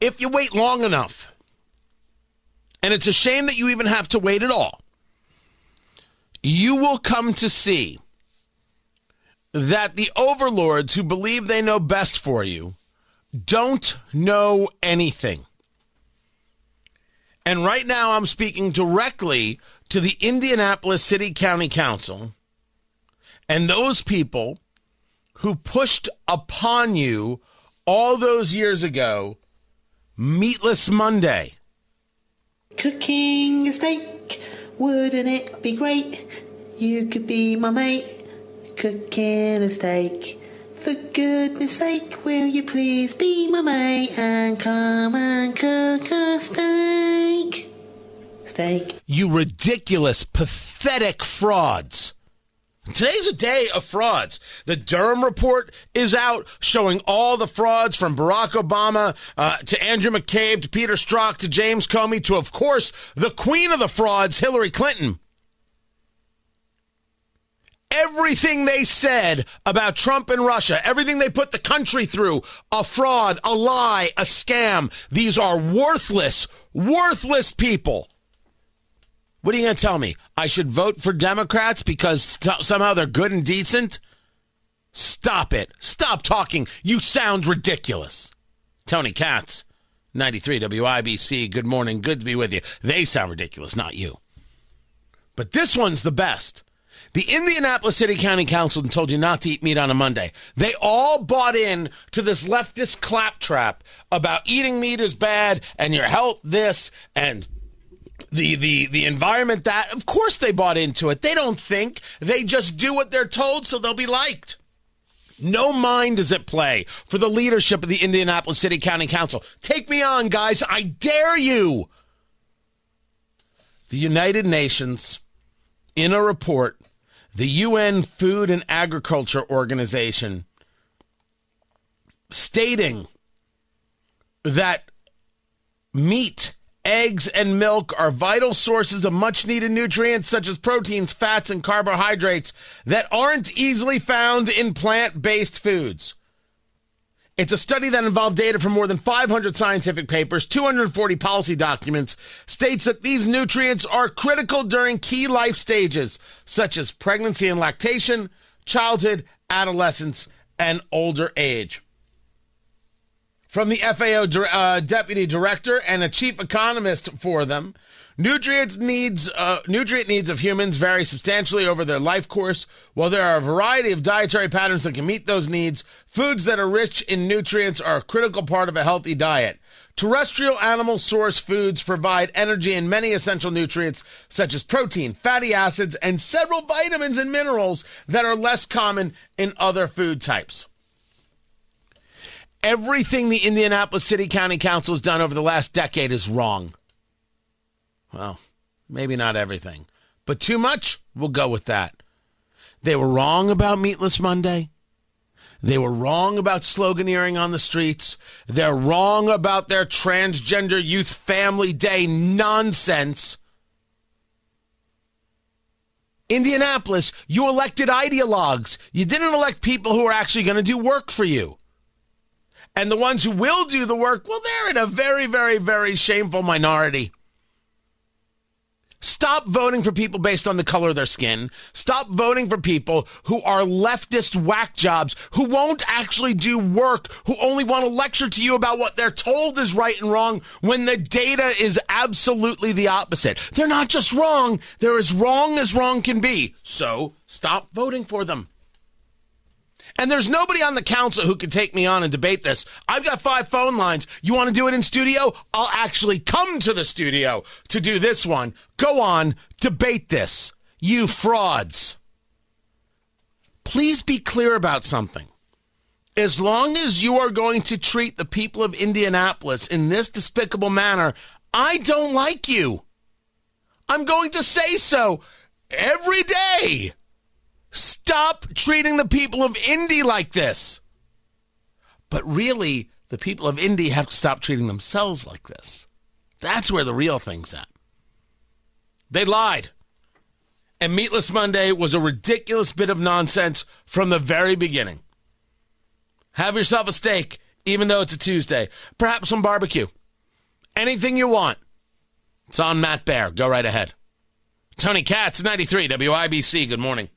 If you wait long enough, and it's a shame that you even have to wait at all, you will come to see that the overlords who believe they know best for you don't know anything. And right now, I'm speaking directly to the Indianapolis City County Council and those people who pushed upon you all those years ago Meatless Monday. Cooking a steak, wouldn't it be great? You could be my mate cooking a steak. For goodness sake, will you please be my mate and come and cook a steak? Steak. You ridiculous, pathetic frauds. Today's a day of frauds. The Durham report is out showing all the frauds from Barack Obama uh, to Andrew McCabe to Peter Strzok to James Comey to, of course, the queen of the frauds, Hillary Clinton everything they said about Trump and Russia, everything they put the country through, a fraud, a lie, a scam. These are worthless, worthless people. What are you going to tell me? I should vote for Democrats because st- somehow they're good and decent? Stop it. Stop talking. You sound ridiculous. Tony Katz, 93 WIBC. Good morning. Good to be with you. They sound ridiculous, not you. But this one's the best. The Indianapolis City County Council told you not to eat meat on a Monday. They all bought in to this leftist claptrap about eating meat is bad and your health this and the the the environment that. Of course they bought into it. They don't think. They just do what they're told so they'll be liked. No mind is at play for the leadership of the Indianapolis City County Council. Take me on, guys. I dare you. The United Nations, in a report, the UN Food and Agriculture Organization stating that meat, eggs, and milk are vital sources of much needed nutrients such as proteins, fats, and carbohydrates that aren't easily found in plant based foods. It's a study that involved data from more than 500 scientific papers, 240 policy documents, states that these nutrients are critical during key life stages, such as pregnancy and lactation, childhood, adolescence, and older age. From the FAO uh, deputy director and a chief economist for them, Nutrients needs uh, nutrient needs of humans vary substantially over their life course. While there are a variety of dietary patterns that can meet those needs, foods that are rich in nutrients are a critical part of a healthy diet. Terrestrial animal source foods provide energy and many essential nutrients such as protein, fatty acids, and several vitamins and minerals that are less common in other food types. Everything the Indianapolis City County Council has done over the last decade is wrong. Well, maybe not everything, but too much, we'll go with that. They were wrong about Meatless Monday. They were wrong about sloganeering on the streets. They're wrong about their transgender youth family day nonsense. Indianapolis, you elected ideologues. You didn't elect people who are actually going to do work for you. And the ones who will do the work, well, they're in a very, very, very shameful minority. Stop voting for people based on the color of their skin. Stop voting for people who are leftist whack jobs, who won't actually do work, who only want to lecture to you about what they're told is right and wrong when the data is absolutely the opposite. They're not just wrong, they're as wrong as wrong can be. So stop voting for them. And there's nobody on the council who can take me on and debate this. I've got five phone lines. You want to do it in studio? I'll actually come to the studio to do this one. Go on, debate this. You frauds. Please be clear about something. as long as you are going to treat the people of Indianapolis in this despicable manner, I don't like you. I'm going to say so every day. Stop treating the people of Indy like this. But really, the people of Indy have to stop treating themselves like this. That's where the real thing's at. They lied. And Meatless Monday was a ridiculous bit of nonsense from the very beginning. Have yourself a steak, even though it's a Tuesday. Perhaps some barbecue. Anything you want. It's on Matt Bear. Go right ahead. Tony Katz, 93 WIBC. Good morning.